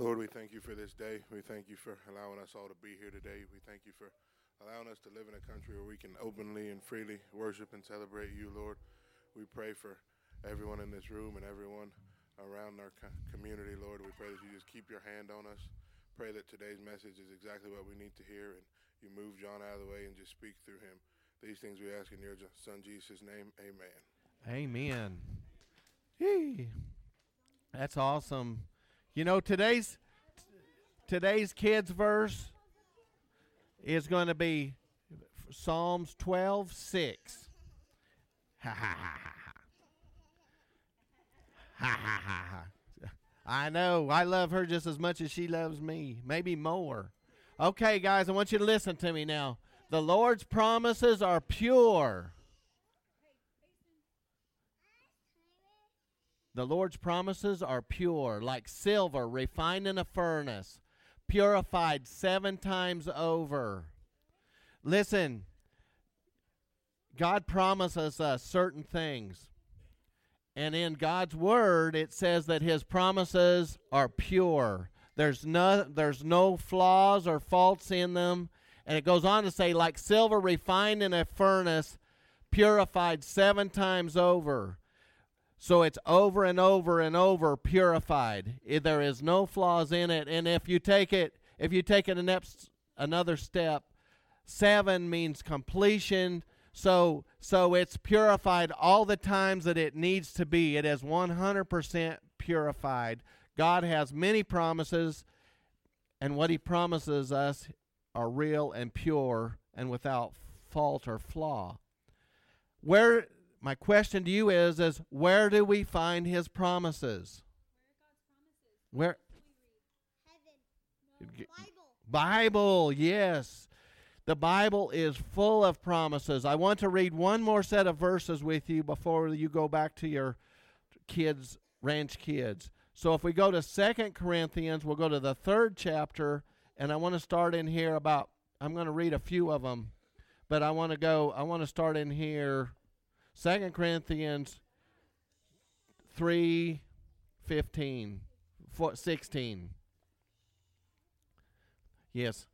Lord, we thank you for this day. We thank you for allowing us all to be here today. We thank you for allowing us to live in a country where we can openly and freely worship and celebrate you, Lord. We pray for everyone in this room and everyone around our community, Lord. We pray that you just keep your hand on us. Pray that today's message is exactly what we need to hear and you move John out of the way and just speak through him. These things we ask in your son Jesus' name. Amen. Amen. Yee. That's awesome. You know today's today's kids verse is going to be Psalms 12, 6. Ha ha ha ha ha. Ha ha ha ha. I know. I love her just as much as she loves me, maybe more. Okay, guys, I want you to listen to me now. The Lord's promises are pure. The Lord's promises are pure, like silver refined in a furnace, purified seven times over. Listen, God promises us certain things. And in God's word, it says that his promises are pure. There's no, there's no flaws or faults in them. And it goes on to say, like silver refined in a furnace, purified seven times over. So it's over and over and over purified. There is no flaws in it. And if you take it, if you take it a next, another step, seven means completion. So so it's purified all the times that it needs to be. It is 100% purified. God has many promises, and what He promises us are real and pure and without fault or flaw. Where my question to you is is where do we find his promises? Where Bible. Bible, yes. The Bible is full of promises. I want to read one more set of verses with you before you go back to your kids, ranch kids. So if we go to Second Corinthians, we'll go to the third chapter, and I want to start in here about, I'm going to read a few of them, but I want to go, I want to start in here, Second Corinthians 3 15, 16. Yes.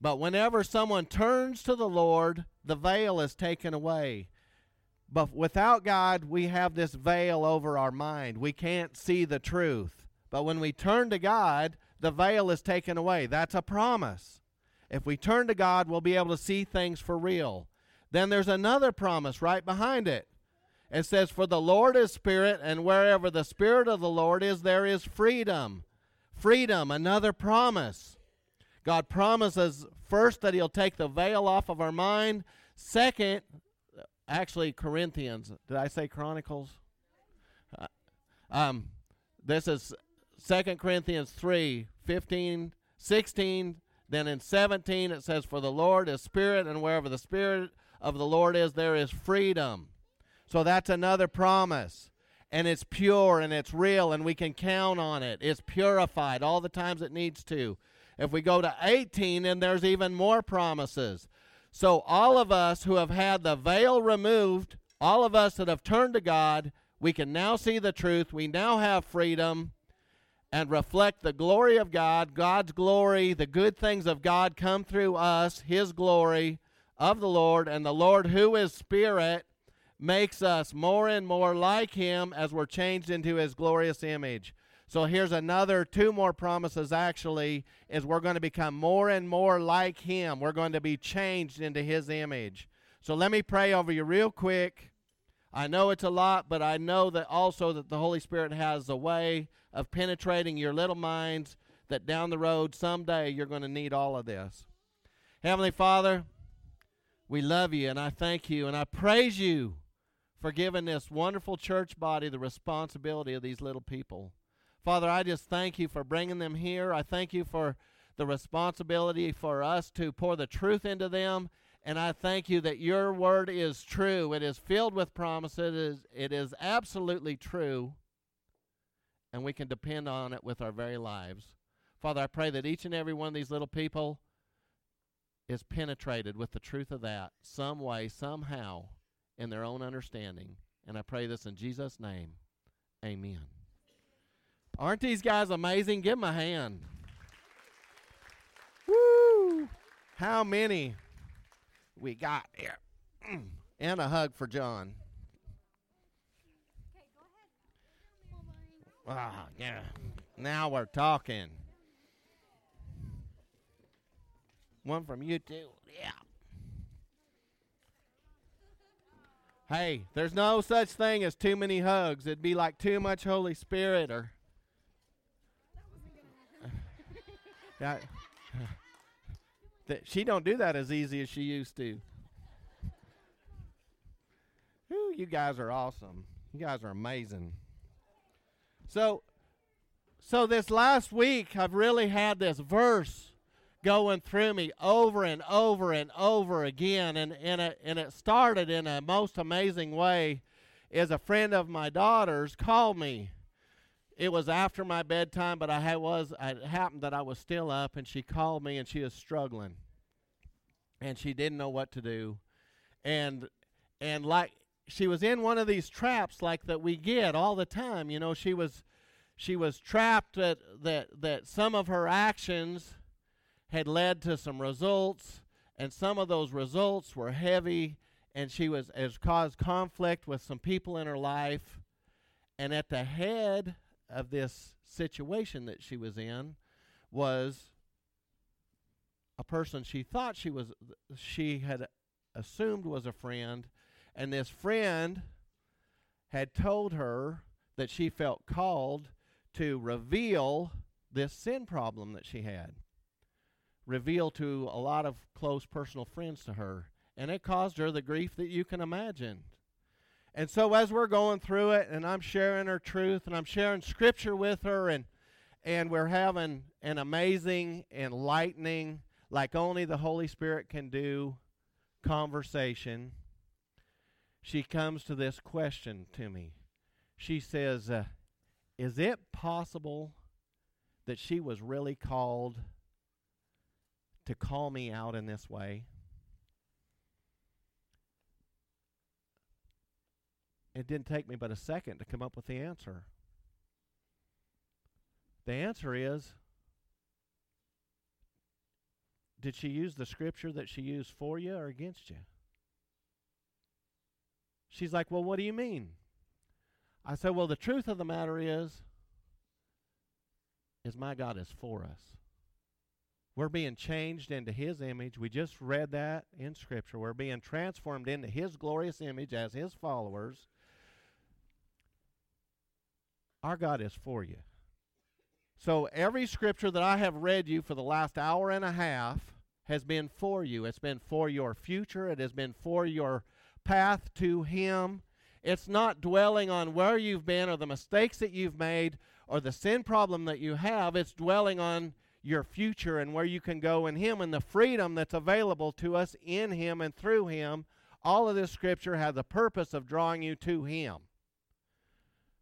But whenever someone turns to the Lord, the veil is taken away. But without God, we have this veil over our mind. We can't see the truth. But when we turn to God, the veil is taken away. That's a promise. If we turn to God, we'll be able to see things for real. Then there's another promise right behind it. It says, For the Lord is Spirit, and wherever the Spirit of the Lord is, there is freedom. Freedom, another promise. God promises first that He'll take the veil off of our mind. Second, actually Corinthians. Did I say Chronicles? Uh, um, this is Second Corinthians 3 15, 16. Then in 17 it says, For the Lord is Spirit, and wherever the Spirit of the Lord is, there is freedom. So that's another promise. And it's pure and it's real, and we can count on it. It's purified all the times it needs to. If we go to 18, and there's even more promises. So, all of us who have had the veil removed, all of us that have turned to God, we can now see the truth. We now have freedom and reflect the glory of God, God's glory, the good things of God come through us, His glory of the Lord, and the Lord, who is Spirit, makes us more and more like Him as we're changed into His glorious image. So here's another two more promises actually is we're going to become more and more like him. We're going to be changed into his image. So let me pray over you real quick. I know it's a lot, but I know that also that the Holy Spirit has a way of penetrating your little minds that down the road someday you're going to need all of this. Heavenly Father, we love you and I thank you and I praise you for giving this wonderful church body the responsibility of these little people. Father, I just thank you for bringing them here. I thank you for the responsibility for us to pour the truth into them. And I thank you that your word is true. It is filled with promises. It is, it is absolutely true. And we can depend on it with our very lives. Father, I pray that each and every one of these little people is penetrated with the truth of that some way, somehow, in their own understanding. And I pray this in Jesus' name. Amen. Aren't these guys amazing? Give them a hand. Woo! How many we got here? and a hug for John. Ah, yeah. Now we're talking. One from you too. Yeah. Hey, there's no such thing as too many hugs. It'd be like too much Holy Spirit or Yeah. That she don't do that as easy as she used to. Ooh, you guys are awesome. You guys are amazing. So so this last week I've really had this verse going through me over and over and over again. And and it, and it started in a most amazing way is a friend of my daughter's called me. It was after my bedtime, but I was it happened that I was still up, and she called me, and she was struggling, and she didn't know what to do, and and like she was in one of these traps like that we get all the time. You know, she was she was trapped that that that some of her actions had led to some results, and some of those results were heavy, and she was has caused conflict with some people in her life, and at the head of this situation that she was in was a person she thought she was she had assumed was a friend and this friend had told her that she felt called to reveal this sin problem that she had reveal to a lot of close personal friends to her and it caused her the grief that you can imagine. And so as we're going through it and I'm sharing her truth and I'm sharing scripture with her and and we're having an amazing enlightening like only the Holy Spirit can do conversation. She comes to this question to me. She says uh, is it possible that she was really called to call me out in this way It didn't take me but a second to come up with the answer. The answer is Did she use the scripture that she used for you or against you? She's like, Well, what do you mean? I said, Well, the truth of the matter is, is my God is for us. We're being changed into His image. We just read that in Scripture. We're being transformed into His glorious image as His followers. Our God is for you. So every scripture that I have read you for the last hour and a half has been for you. It's been for your future, it has been for your path to Him. It's not dwelling on where you've been or the mistakes that you've made or the sin problem that you have. It's dwelling on your future and where you can go in Him and the freedom that's available to us in Him and through Him. All of this scripture has the purpose of drawing you to Him.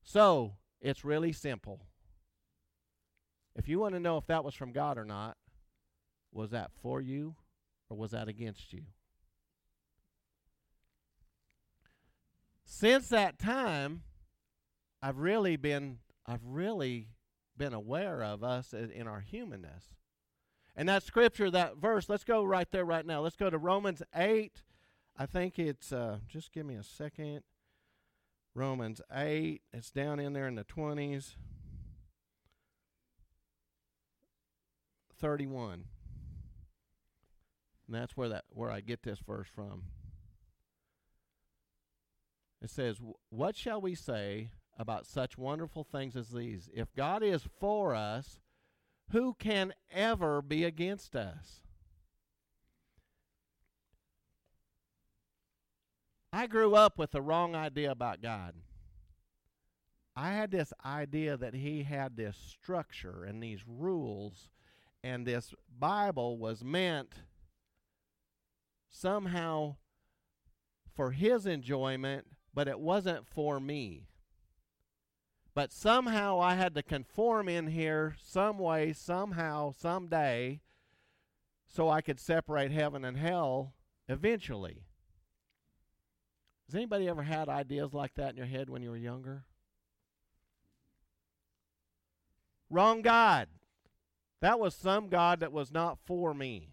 So, it's really simple. If you want to know if that was from God or not, was that for you or was that against you? Since that time, I've really been I've really been aware of us in our humanness. And that scripture, that verse, let's go right there right now. Let's go to Romans 8. I think it's, uh, just give me a second. Romans 8. It's down in there in the 20s. 31. And that's where that where I get this verse from. It says, "What shall we say about such wonderful things as these? If God is for us, who can ever be against us?" I grew up with the wrong idea about God. I had this idea that he had this structure and these rules, and this Bible was meant somehow for his enjoyment, but it wasn't for me. But somehow I had to conform in here some way, somehow, someday, so I could separate heaven and hell eventually. Has anybody ever had ideas like that in your head when you were younger? Wrong God. That was some God that was not for me.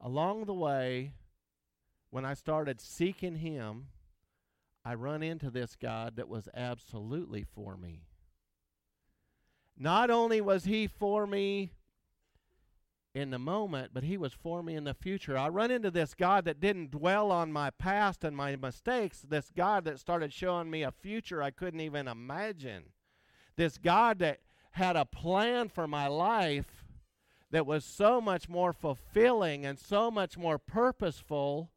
Along the way, when I started seeking Him, I run into this God that was absolutely for me. Not only was He for me in the moment, but He was for me in the future. I run into this God that didn't dwell on my past and my mistakes, this God that started showing me a future I couldn't even imagine, this God that had a plan for my life that was so much more fulfilling and so much more purposeful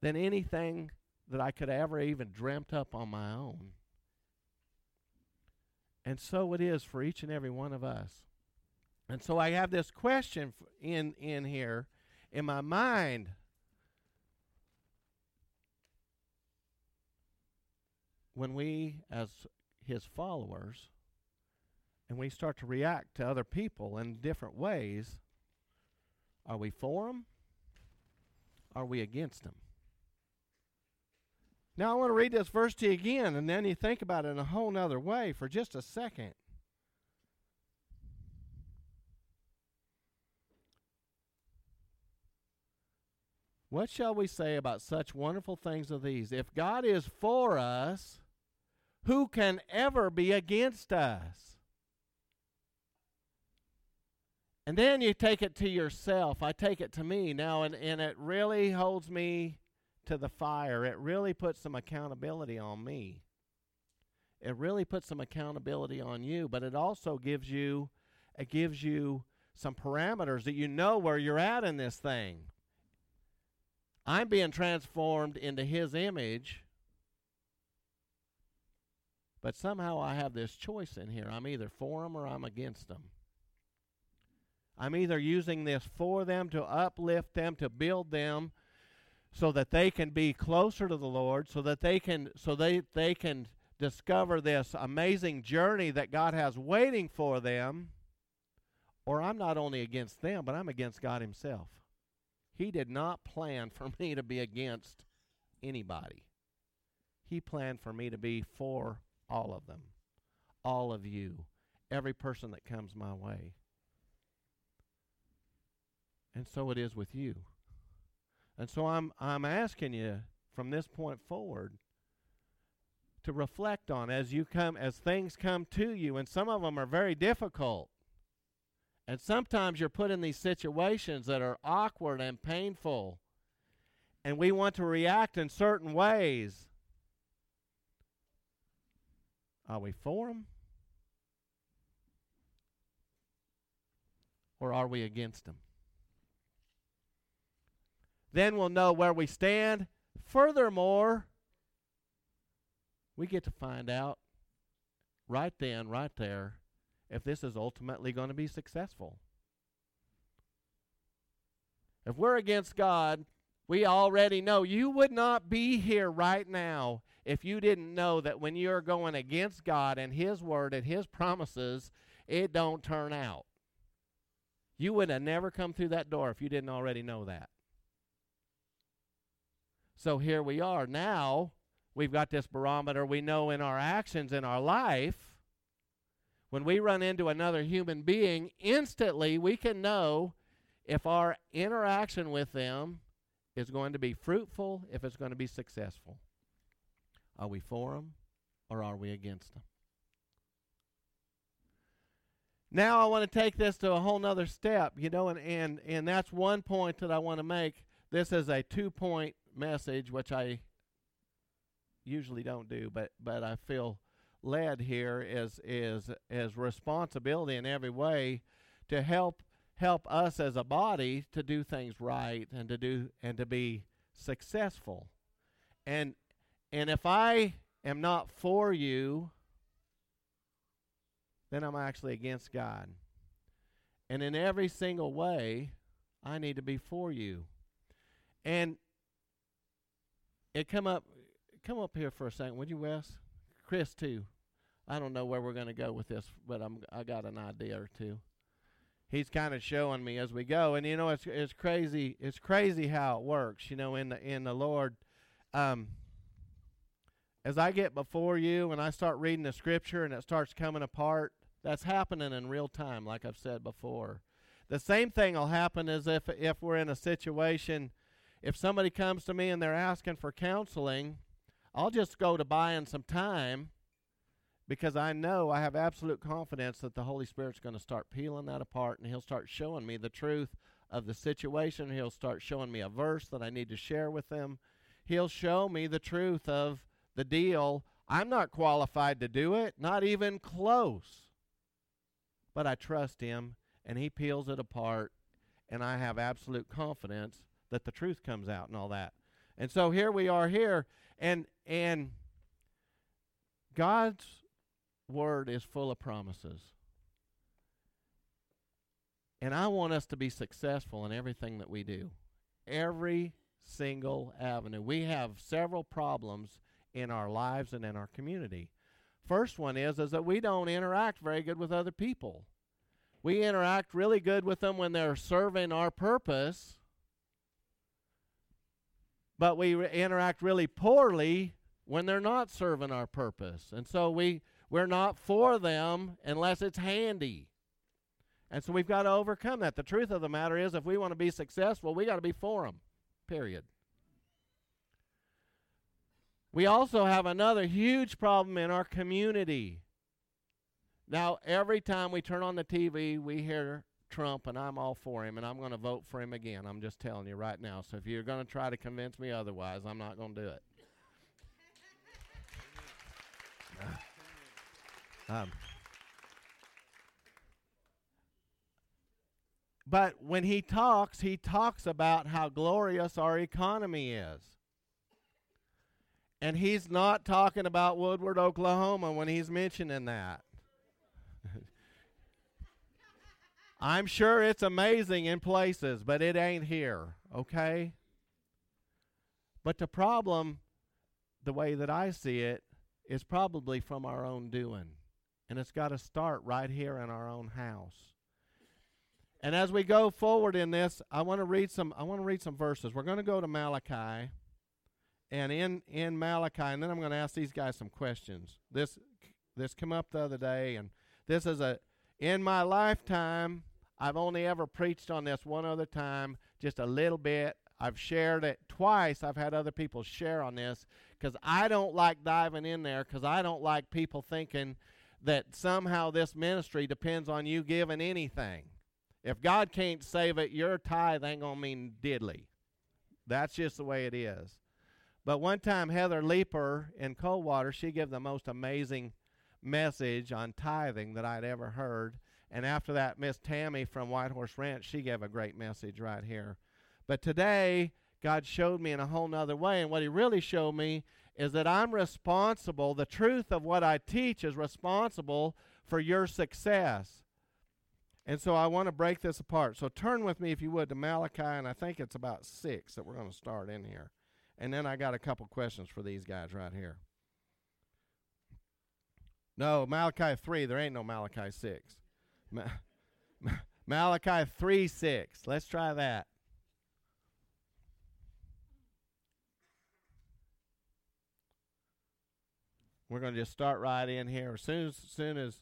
than anything that I could ever even dreamt up on my own. And so it is for each and every one of us. And so I have this question in in here in my mind. When we as his followers and we start to react to other people in different ways, are we for them? Are we against them? Now I want to read this verse to you again, and then you think about it in a whole nother way for just a second. What shall we say about such wonderful things as these? If God is for us, who can ever be against us? And then you take it to yourself. I take it to me now, and, and it really holds me to the fire. It really puts some accountability on me. It really puts some accountability on you, but it also gives you it gives you some parameters that you know where you're at in this thing. I'm being transformed into his image. But somehow I have this choice in here. I'm either for them or I'm against them. I'm either using this for them to uplift them, to build them so that they can be closer to the Lord, so that they can so they they can discover this amazing journey that God has waiting for them, or I'm not only against them, but I'm against God himself. He did not plan for me to be against anybody. He planned for me to be for all of them, all of you, every person that comes my way. And so it is with you. And so I'm I'm asking you from this point forward to reflect on as you come as things come to you and some of them are very difficult. And sometimes you're put in these situations that are awkward and painful. And we want to react in certain ways. Are we for them? Or are we against them? Then we'll know where we stand. Furthermore, we get to find out right then, right there, if this is ultimately going to be successful. If we're against God, we already know you would not be here right now if you didn't know that when you're going against God and His Word and His promises, it don't turn out. You would have never come through that door if you didn't already know that. So here we are. Now we've got this barometer. We know in our actions in our life, when we run into another human being, instantly we can know if our interaction with them is going to be fruitful, if it's going to be successful. Are we for them or are we against them? Now I want to take this to a whole nother step, you know, and, and, and that's one point that I want to make. This is a two point message, which I usually don't do, but but I feel led here is is is responsibility in every way to help help us as a body to do things right and to do and to be successful. And and if I am not for you, then I'm actually against God. And in every single way, I need to be for you. And it come up come up here for a second, would you, Wes? Chris too. I don't know where we're going to go with this, but I'm I got an idea or two. He's kind of showing me as we go, and you know it's it's crazy. It's crazy how it works. You know, in the in the Lord, um, as I get before you and I start reading the scripture and it starts coming apart, that's happening in real time, like I've said before. The same thing will happen as if if we're in a situation if somebody comes to me and they're asking for counseling, I'll just go to buying some time because I know I have absolute confidence that the Holy Spirit's going to start peeling that apart and He'll start showing me the truth of the situation. He'll start showing me a verse that I need to share with them. He'll show me the truth of the deal. I'm not qualified to do it, not even close. But I trust Him and He peels it apart, and I have absolute confidence that the truth comes out and all that. And so here we are here, and and God's word is full of promises. And I want us to be successful in everything that we do. Every single avenue. We have several problems in our lives and in our community. First one is is that we don't interact very good with other people. We interact really good with them when they're serving our purpose, but we re- interact really poorly when they're not serving our purpose. And so we we're not for them unless it's handy. And so we've got to overcome that. The truth of the matter is if we want to be successful, we got to be for them. Period. We also have another huge problem in our community. Now, every time we turn on the TV, we hear Trump, and I'm all for him, and I'm going to vote for him again. I'm just telling you right now. So if you're going to try to convince me otherwise, I'm not going to do it. um, but when he talks, he talks about how glorious our economy is. And he's not talking about Woodward, Oklahoma when he's mentioning that. I'm sure it's amazing in places, but it ain't here, okay? But the problem, the way that I see it, is probably from our own doing. And it's got to start right here in our own house. And as we go forward in this, I want to read some I want to read some verses. We're going to go to Malachi. And in in Malachi, and then I'm going to ask these guys some questions. This this came up the other day and this is a in my lifetime, I've only ever preached on this one other time, just a little bit. I've shared it twice. I've had other people share on this because I don't like diving in there because I don't like people thinking that somehow this ministry depends on you giving anything. If God can't save it, your tithe ain't going to mean diddly. That's just the way it is. But one time, Heather Leeper in Coldwater, she gave the most amazing message on tithing that I'd ever heard. And after that, Miss Tammy from White Horse Ranch, she gave a great message right here. But today, God showed me in a whole nother way. And what He really showed me is that I'm responsible. The truth of what I teach is responsible for your success. And so I want to break this apart. So turn with me, if you would, to Malachi, and I think it's about six that we're going to start in here. And then I got a couple questions for these guys right here. No, Malachi 3. There ain't no Malachi 6. Ma- Malachi 3 6. Let's try that. We're going to just start right in here as soon as soon as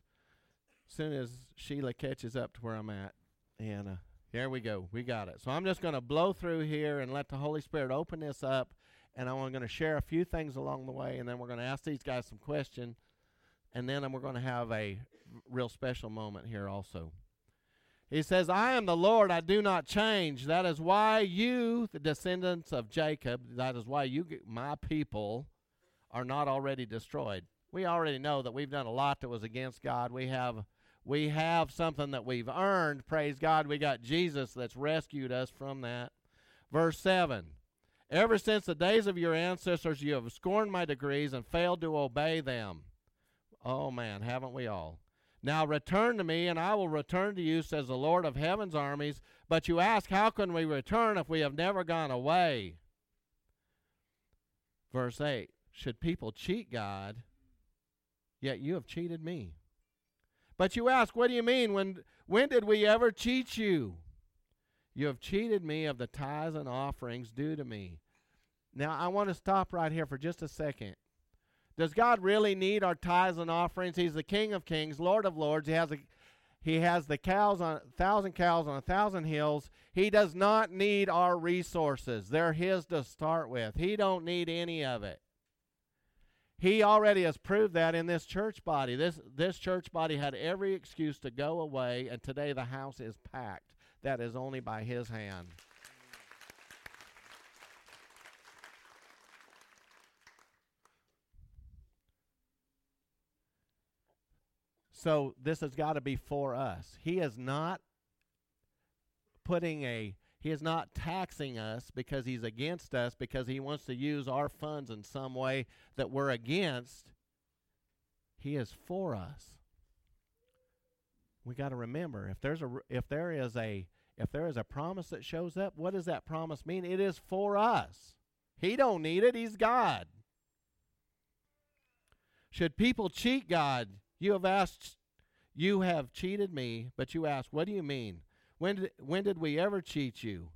soon as Sheila catches up to where I'm at. And uh, there we go. We got it. So I'm just going to blow through here and let the Holy Spirit open this up. And I'm going to share a few things along the way, and then we're going to ask these guys some questions, and then we're going to have a real special moment here also. He says, I am the Lord, I do not change. That is why you, the descendants of Jacob, that is why you, my people, are not already destroyed. We already know that we've done a lot that was against God. We have we have something that we've earned. Praise God. We got Jesus that's rescued us from that. Verse 7 Ever since the days of your ancestors, you have scorned my decrees and failed to obey them. Oh, man, haven't we all? Now return to me, and I will return to you, says the Lord of heaven's armies. But you ask, How can we return if we have never gone away? Verse 8 Should people cheat God? Yet you have cheated me. But you ask, What do you mean? When, when did we ever cheat you? You have cheated me of the tithes and offerings due to me. Now, I want to stop right here for just a second Does God really need our tithes and offerings? He's the King of Kings, Lord of Lords. He has a he has the cows on a thousand cows on a thousand hills. He does not need our resources. They're his to start with. He don't need any of it. He already has proved that in this church body. This this church body had every excuse to go away, and today the house is packed. That is only by his hand. So this has got to be for us. He is not putting a he is not taxing us because he's against us because he wants to use our funds in some way that we're against. He is for us. We got to remember if there's a if there is a if there is a promise that shows up, what does that promise mean? It is for us. He don't need it, he's God. Should people cheat God? You have asked, you have cheated me, but you ask, what do you mean? When did, when did we ever cheat you?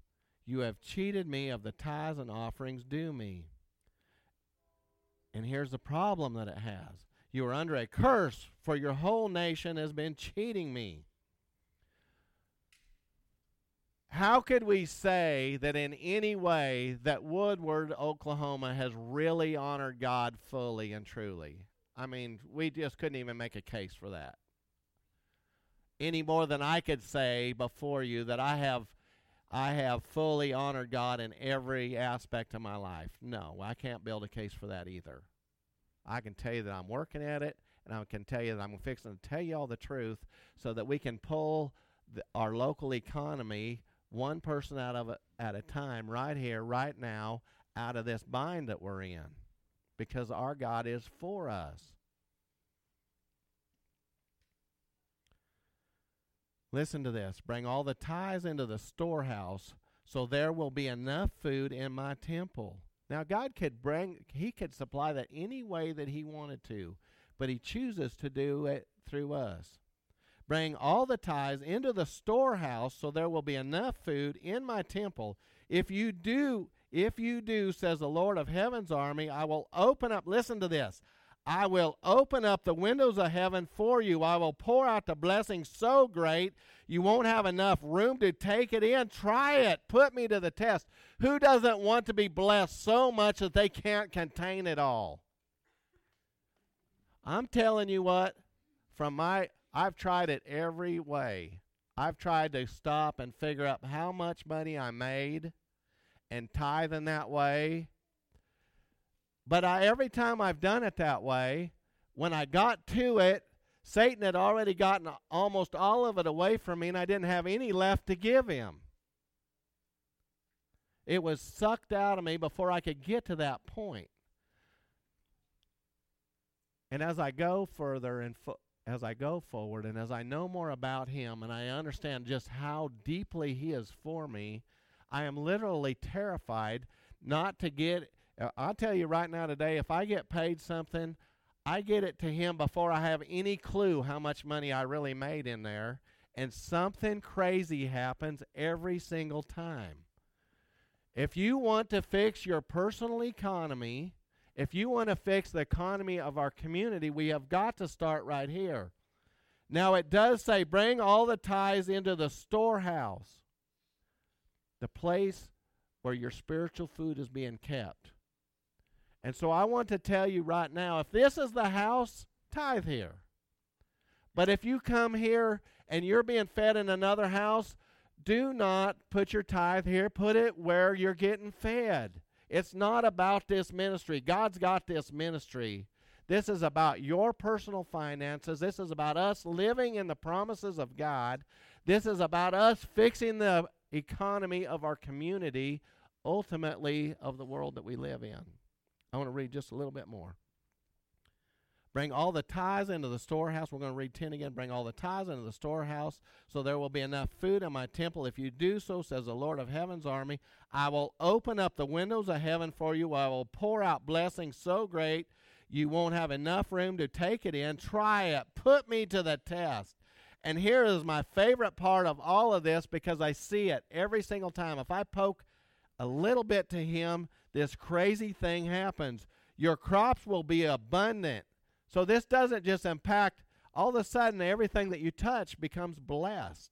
You have cheated me of the tithes and offerings due me. And here's the problem that it has you are under a curse, for your whole nation has been cheating me. How could we say that in any way that Woodward, Oklahoma has really honored God fully and truly? I mean, we just couldn't even make a case for that. Any more than I could say before you that I have I have fully honored God in every aspect of my life. No, I can't build a case for that either. I can tell you that I'm working at it, and I can tell you that I'm fixing to tell you all the truth so that we can pull the, our local economy one person out of it at a time right here, right now, out of this bind that we're in because our God is for us. Listen to this. Bring all the tithes into the storehouse, so there will be enough food in my temple. Now God could bring he could supply that any way that he wanted to, but he chooses to do it through us. Bring all the tithes into the storehouse so there will be enough food in my temple. If you do if you do, says the Lord of heaven's army, I will open up, listen to this. I will open up the windows of heaven for you. I will pour out the blessing so great you won't have enough room to take it in. Try it. Put me to the test. Who doesn't want to be blessed so much that they can't contain it all? I'm telling you what, from my I've tried it every way. I've tried to stop and figure out how much money I made and tithe in that way. But I, every time I've done it that way, when I got to it, Satan had already gotten almost all of it away from me, and I didn't have any left to give him. It was sucked out of me before I could get to that point. And as I go further and fo- as I go forward, and as I know more about Him, and I understand just how deeply He is for me, I am literally terrified not to get. Uh, I'll tell you right now today, if I get paid something, I get it to him before I have any clue how much money I really made in there. And something crazy happens every single time. If you want to fix your personal economy, if you want to fix the economy of our community, we have got to start right here. Now, it does say, bring all the tithes into the storehouse the place where your spiritual food is being kept. And so I want to tell you right now if this is the house, tithe here. But if you come here and you're being fed in another house, do not put your tithe here. Put it where you're getting fed. It's not about this ministry. God's got this ministry. This is about your personal finances. This is about us living in the promises of God. This is about us fixing the economy of our community, ultimately of the world that we live in. I want to read just a little bit more. Bring all the tithes into the storehouse. We're going to read 10 again. Bring all the tithes into the storehouse, so there will be enough food in my temple. If you do so, says the Lord of heaven's army, I will open up the windows of heaven for you. I will pour out blessings so great you won't have enough room to take it in. Try it. Put me to the test. And here is my favorite part of all of this because I see it every single time. If I poke a little bit to him, this crazy thing happens. Your crops will be abundant. So this doesn't just impact all of a sudden everything that you touch becomes blessed.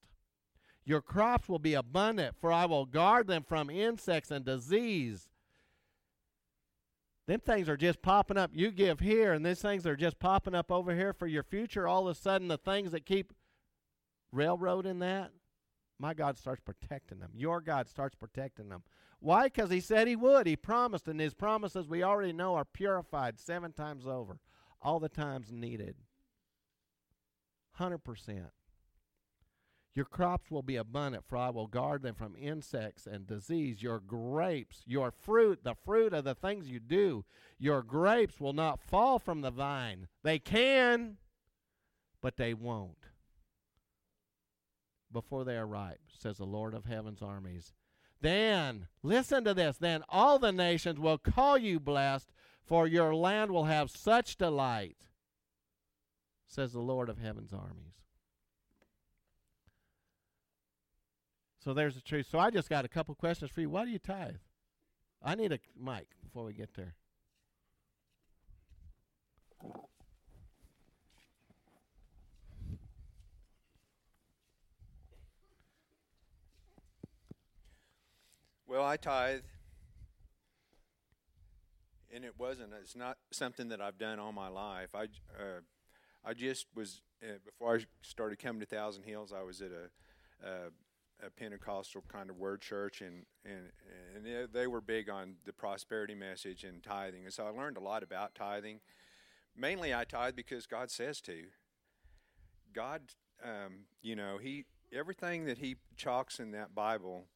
Your crops will be abundant, for I will guard them from insects and disease. Them things are just popping up. You give here, and these things are just popping up over here for your future. All of a sudden, the things that keep railroading that, my God starts protecting them. Your God starts protecting them. Why? Because He said He would. He promised, and His promises we already know are purified seven times over, all the times needed. 100%. Your crops will be abundant, for I will guard them from insects and disease. Your grapes, your fruit, the fruit of the things you do, your grapes will not fall from the vine. They can, but they won't before they are ripe, says the Lord of heaven's armies. Then, listen to this, then all the nations will call you blessed, for your land will have such delight, says the Lord of heaven's armies. So there's the truth. So I just got a couple questions for you. Why do you tithe? I need a mic before we get there. Well, I tithe, and it wasn't. It's not something that I've done all my life. I, uh, I just was uh, before I started coming to Thousand Hills. I was at a, a, Pentecostal kind of word church, and and and they were big on the prosperity message and tithing, and so I learned a lot about tithing. Mainly, I tithe because God says to. God, um, you know, He everything that He chalks in that Bible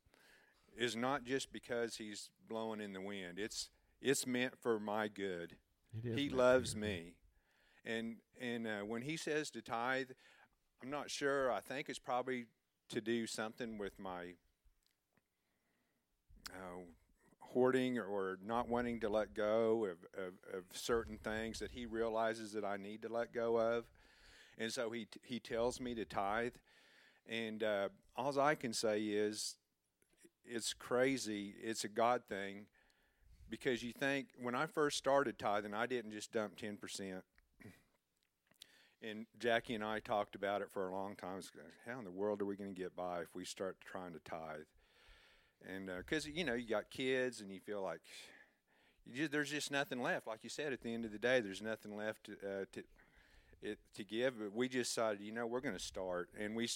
is not just because he's blowing in the wind. It's it's meant for my good. He loves me, and and uh, when he says to tithe, I'm not sure. I think it's probably to do something with my uh, hoarding or not wanting to let go of, of, of certain things that he realizes that I need to let go of, and so he he tells me to tithe, and uh, all I can say is it's crazy. It's a God thing because you think when I first started tithing, I didn't just dump 10%. And Jackie and I talked about it for a long time. How in the world are we going to get by if we start trying to tithe? And because, uh, you know, you got kids and you feel like you just, there's just nothing left. Like you said, at the end of the day, there's nothing left to, uh, to it to give. But we just decided, you know, we're going to start, and we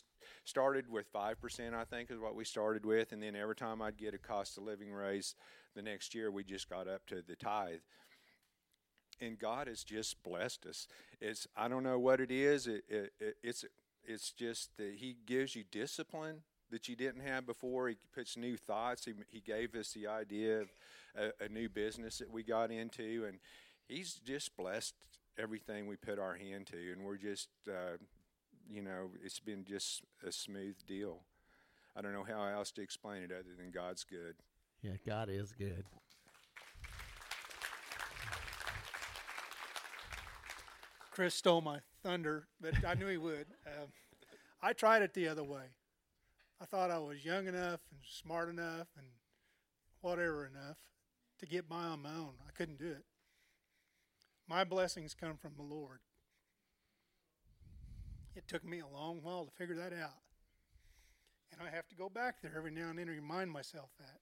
started with five percent. I think is what we started with, and then every time I'd get a cost of living raise, the next year we just got up to the tithe. And God has just blessed us. It's I don't know what it is. It, it, it it's it's just that He gives you discipline that you didn't have before. He puts new thoughts. He, he gave us the idea of a, a new business that we got into, and He's just blessed everything we put our hand to, and we're just, uh, you know, it's been just a smooth deal. I don't know how else to explain it other than God's good. Yeah, God is good. Chris stole my thunder, but I knew he would. Um, I tried it the other way. I thought I was young enough and smart enough and whatever enough to get by on my own. I couldn't do it. My blessings come from the Lord. It took me a long while to figure that out. And I have to go back there every now and then and remind myself that.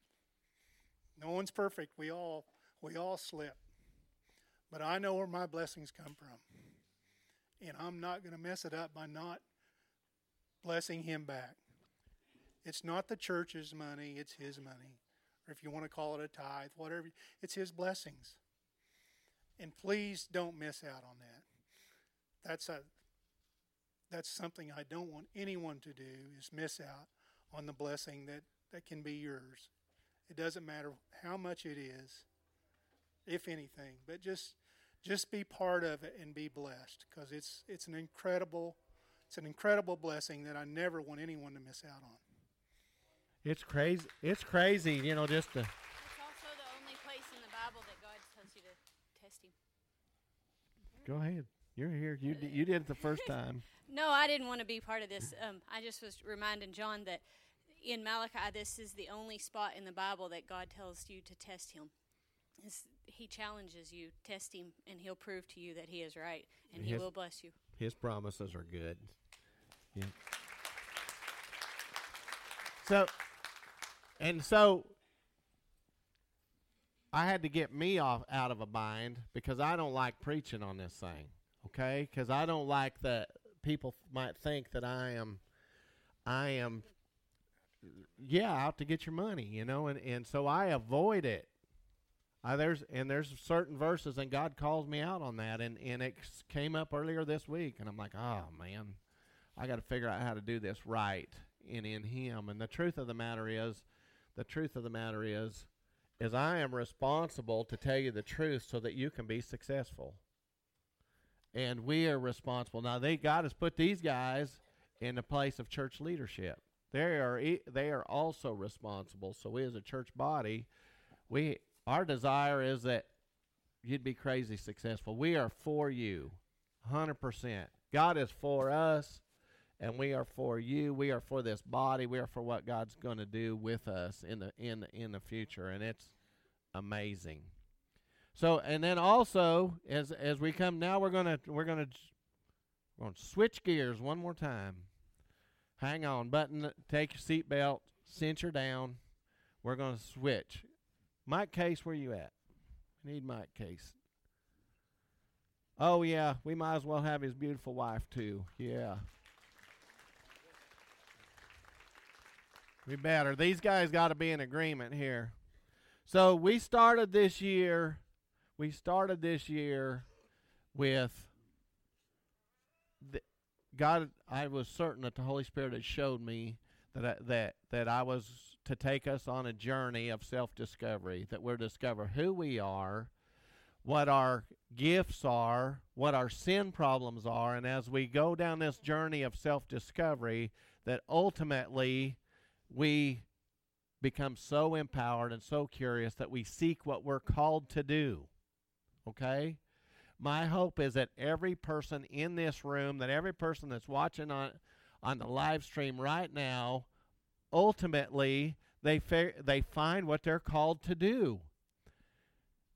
No one's perfect. We all we all slip. But I know where my blessings come from. And I'm not going to mess it up by not blessing him back. It's not the church's money, it's his money. Or if you want to call it a tithe, whatever, it's his blessings. And please don't miss out on that. That's a that's something I don't want anyone to do is miss out on the blessing that, that can be yours. It doesn't matter how much it is, if anything, but just just be part of it and be blessed because it's it's an incredible it's an incredible blessing that I never want anyone to miss out on. It's crazy. It's crazy, you know, just to Go ahead. You're here. You d- you did it the first time. no, I didn't want to be part of this. Um, I just was reminding John that in Malachi, this is the only spot in the Bible that God tells you to test Him. It's he challenges you. Test him, and he'll prove to you that he is right, and He he will bless you. His promises are good. Yeah. So, and so, I had to get me off out of a bind because I don't like preaching on this thing. Okay, because I don't like that people might think that I am, I am, yeah, out to get your money, you know, and and so I avoid it. I, there's and there's certain verses, and God calls me out on that, and and it came up earlier this week, and I'm like, oh man, I got to figure out how to do this right and in Him. And the truth of the matter is, the truth of the matter is, is I am responsible to tell you the truth so that you can be successful. And we are responsible now. They God has put these guys in the place of church leadership. They are they are also responsible. So we as a church body, we our desire is that you'd be crazy successful. We are for you, hundred percent. God is for us, and we are for you. We are for this body. We are for what God's going to do with us in the in the, in the future, and it's amazing. So, and then also as as we come now, we're gonna we're gonna we're gonna switch gears one more time. Hang on, button, take your seatbelt, cinch her down. We're gonna switch. Mike Case, where you at? We Need Mike Case. Oh yeah, we might as well have his beautiful wife too. Yeah. We better. These guys got to be in agreement here. So we started this year. We started this year with the, God. I was certain that the Holy Spirit had showed me that I, that that I was to take us on a journey of self-discovery. That we're discover who we are, what our gifts are, what our sin problems are, and as we go down this journey of self-discovery, that ultimately we become so empowered and so curious that we seek what we're called to do. Okay? My hope is that every person in this room, that every person that's watching on on the live stream right now, ultimately they fa- they find what they're called to do.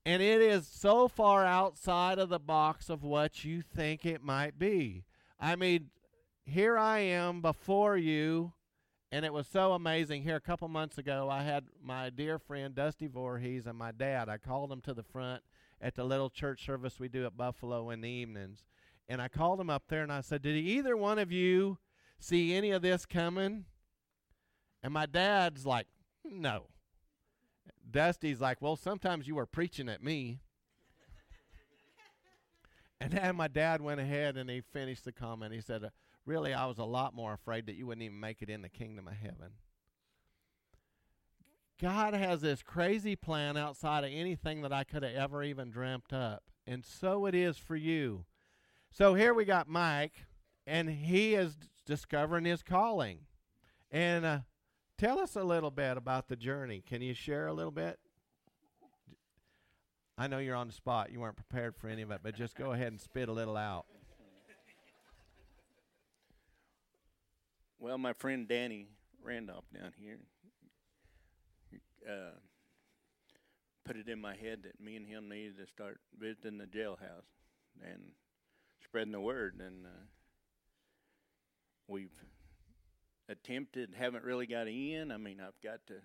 And it is so far outside of the box of what you think it might be. I mean, here I am before you and it was so amazing. Here, a couple months ago, I had my dear friend Dusty Voorhees and my dad. I called them to the front at the little church service we do at Buffalo in the evenings. And I called them up there and I said, Did either one of you see any of this coming? And my dad's like, No. Dusty's like, Well, sometimes you were preaching at me. and then my dad went ahead and he finished the comment. He said, really, I was a lot more afraid that you wouldn't even make it in the kingdom of heaven. God has this crazy plan outside of anything that I could have ever even dreamt up. And so it is for you. So here we got Mike, and he is discovering his calling. And uh, tell us a little bit about the journey. Can you share a little bit? I know you're on the spot. You weren't prepared for any of it, but just go ahead and spit a little out. Well, my friend Danny Randolph down here uh, put it in my head that me and him needed to start visiting the jailhouse and spreading the word. And uh, we've attempted, haven't really got in. I mean, I've got to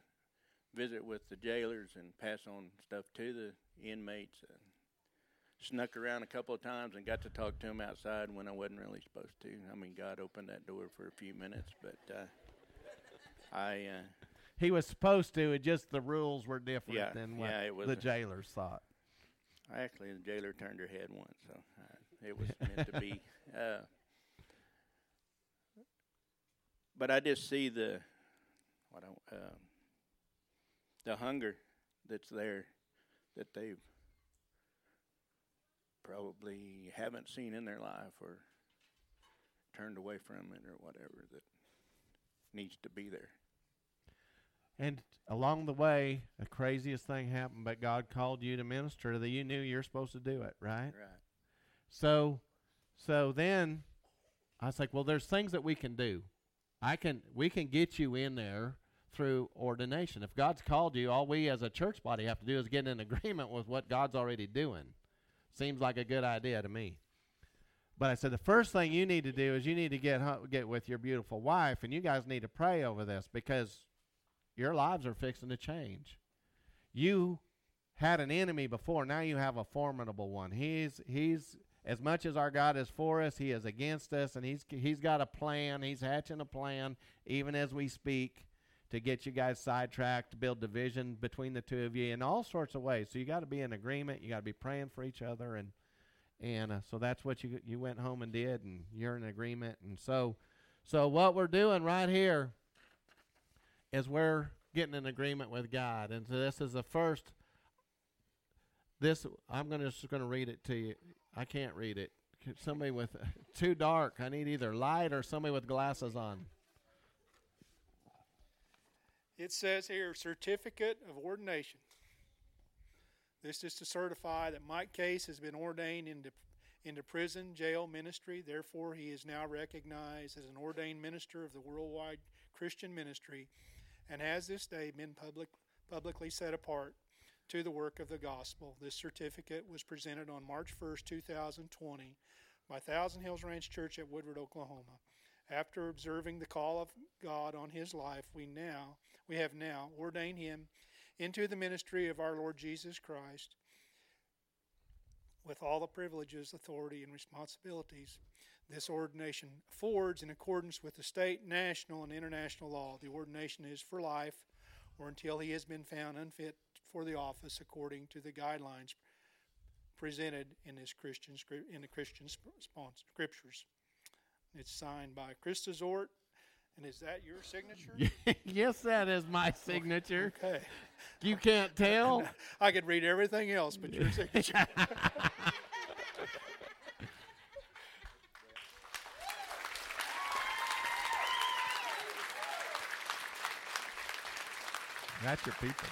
visit with the jailers and pass on stuff to the inmates. Uh, snuck around a couple of times and got to talk to him outside when I wasn't really supposed to. I mean, God opened that door for a few minutes, but uh, I uh, He was supposed to, it just the rules were different Yeah, than what yeah, the jailers thought. actually the jailer turned her head once, so uh, it was meant to be. Uh, but I just see the what I, um the hunger that's there that they've probably haven't seen in their life or turned away from it or whatever that needs to be there. And along the way, the craziest thing happened, but God called you to minister that you knew you're supposed to do it, right? Right. So so then I was like, well, there's things that we can do. I can we can get you in there through ordination. If God's called you, all we as a church body have to do is get in agreement with what God's already doing. Seems like a good idea to me. But I said the first thing you need to do is you need to get get with your beautiful wife, and you guys need to pray over this because your lives are fixing to change. You had an enemy before, now you have a formidable one. He's he's as much as our God is for us, he is against us, and he's he's got a plan. He's hatching a plan, even as we speak, to get you guys sidetracked, to build division between the two of you in all sorts of ways. So you got to be in agreement. You got to be praying for each other, and and uh, so that's what you you went home and did, and you're in agreement. And so so what we're doing right here is we're getting in agreement with God, and so this is the first. This I'm gonna just to read it to you. I can't read it. Somebody with too dark. I need either light or somebody with glasses on. It says here certificate of ordination. This is to certify that Mike Case has been ordained into into prison, jail, ministry. Therefore, he is now recognized as an ordained minister of the worldwide Christian ministry, and has this day been public publicly set apart to the work of the gospel. This certificate was presented on March 1st, 2020, by Thousand Hills Ranch Church at Woodward, Oklahoma. After observing the call of God on his life, we now we have now ordained him into the ministry of our Lord Jesus Christ with all the privileges, authority, and responsibilities this ordination affords in accordance with the state, national, and international law. The ordination is for life or until he has been found unfit for the office according to the guidelines presented in this Christian in the Christian scriptures. It's signed by Krista Zort, and is that your signature? yes, that is my signature. Okay. You can't tell. I could read everything else but your signature. That's your people.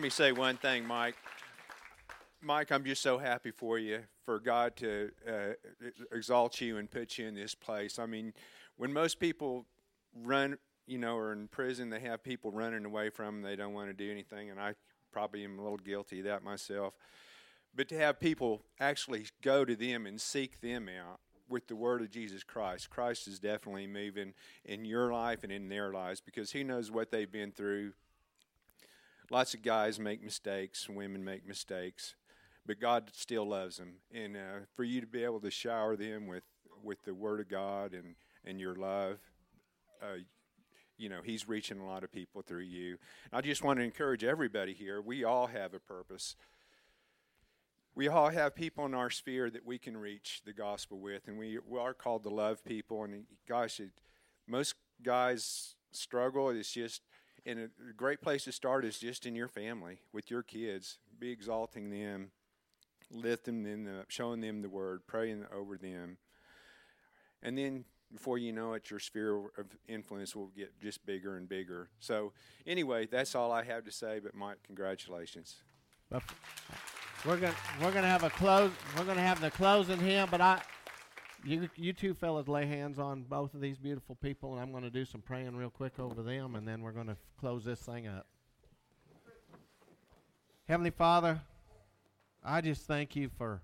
Let me say one thing, Mike. Mike, I'm just so happy for you, for God to uh, exalt you and put you in this place. I mean, when most people run, you know, are in prison, they have people running away from them. They don't want to do anything, and I probably am a little guilty of that myself. But to have people actually go to them and seek them out with the word of Jesus Christ, Christ is definitely moving in your life and in their lives because He knows what they've been through lots of guys make mistakes, women make mistakes, but God still loves them. And uh, for you to be able to shower them with, with the Word of God and, and your love, uh, you know, He's reaching a lot of people through you. I just want to encourage everybody here we all have a purpose. We all have people in our sphere that we can reach the gospel with, and we, we are called to love people. And gosh, it, most guys struggle. It's just and a great place to start is just in your family with your kids. Be exalting them, lifting them up, showing them the word, praying over them. And then before you know it, your sphere of influence will get just bigger and bigger. So, anyway, that's all I have to say. But, Mike, congratulations. We're gonna we're gonna have a close. We're gonna have the closing hymn, but I, you you two fellas lay hands on both of these beautiful people, and I'm gonna do some praying real quick over them, and then we're gonna close this thing up. Heavenly Father, I just thank you for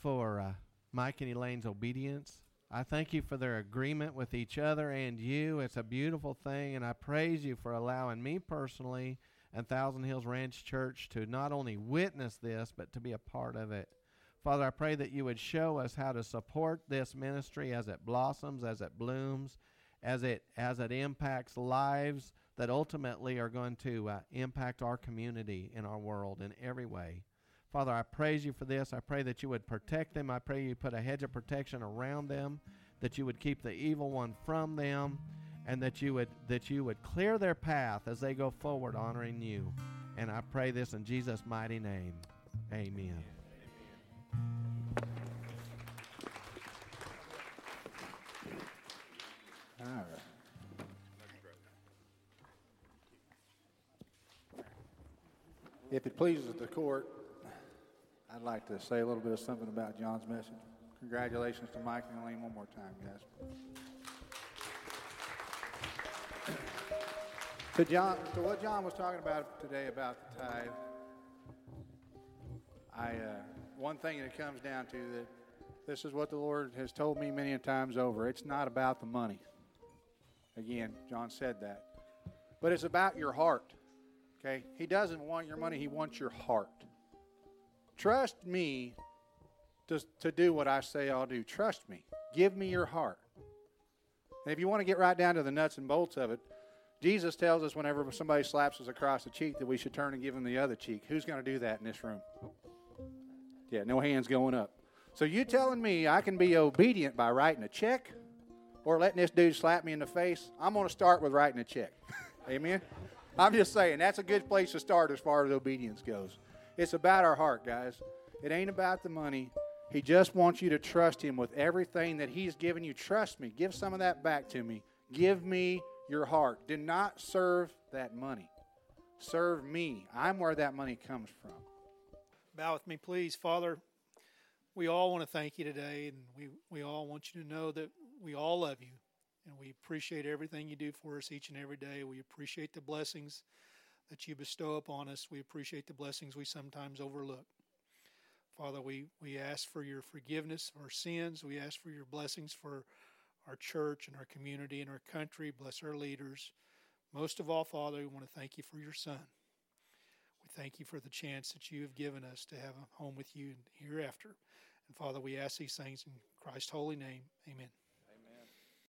for uh, Mike and Elaine's obedience. I thank you for their agreement with each other and you. It's a beautiful thing, and I praise you for allowing me personally and Thousand Hills Ranch Church to not only witness this, but to be a part of it. Father, I pray that you would show us how to support this ministry as it blossoms, as it blooms, as it as it impacts lives that ultimately are going to uh, impact our community in our world in every way. Father, I praise you for this. I pray that you would protect them. I pray you put a hedge of protection around them, that you would keep the evil one from them, and that you would that you would clear their path as they go forward honoring you. And I pray this in Jesus' mighty name. Amen. If it pleases the court, I'd like to say a little bit of something about John's message. Congratulations to Mike and Elaine one more time, guys. to John, to what John was talking about today about the tithe, I uh, one thing that it comes down to that this is what the Lord has told me many times over. It's not about the money. Again, John said that, but it's about your heart. Okay, He doesn't want your money; He wants your heart. Trust me to, to do what I say I'll do. Trust me. Give me your heart. And if you want to get right down to the nuts and bolts of it, Jesus tells us whenever somebody slaps us across the cheek that we should turn and give them the other cheek. Who's going to do that in this room? Yeah, no hands going up. So you telling me I can be obedient by writing a check or letting this dude slap me in the face? I'm going to start with writing a check. Amen. I'm just saying that's a good place to start as far as obedience goes. It's about our heart, guys. It ain't about the money. He just wants you to trust Him with everything that He's given you. Trust me. Give some of that back to me. Give me your heart. Do not serve that money. Serve me. I'm where that money comes from. Bow with me, please. Father, we all want to thank you today, and we, we all want you to know that we all love you, and we appreciate everything you do for us each and every day. We appreciate the blessings that you bestow upon us. We appreciate the blessings we sometimes overlook. Father, we, we ask for your forgiveness of our sins. We ask for your blessings for our church and our community and our country. Bless our leaders. Most of all, Father, we want to thank you for your Son. Thank you for the chance that you have given us to have a home with you hereafter. And Father, we ask these things in Christ's holy name. Amen.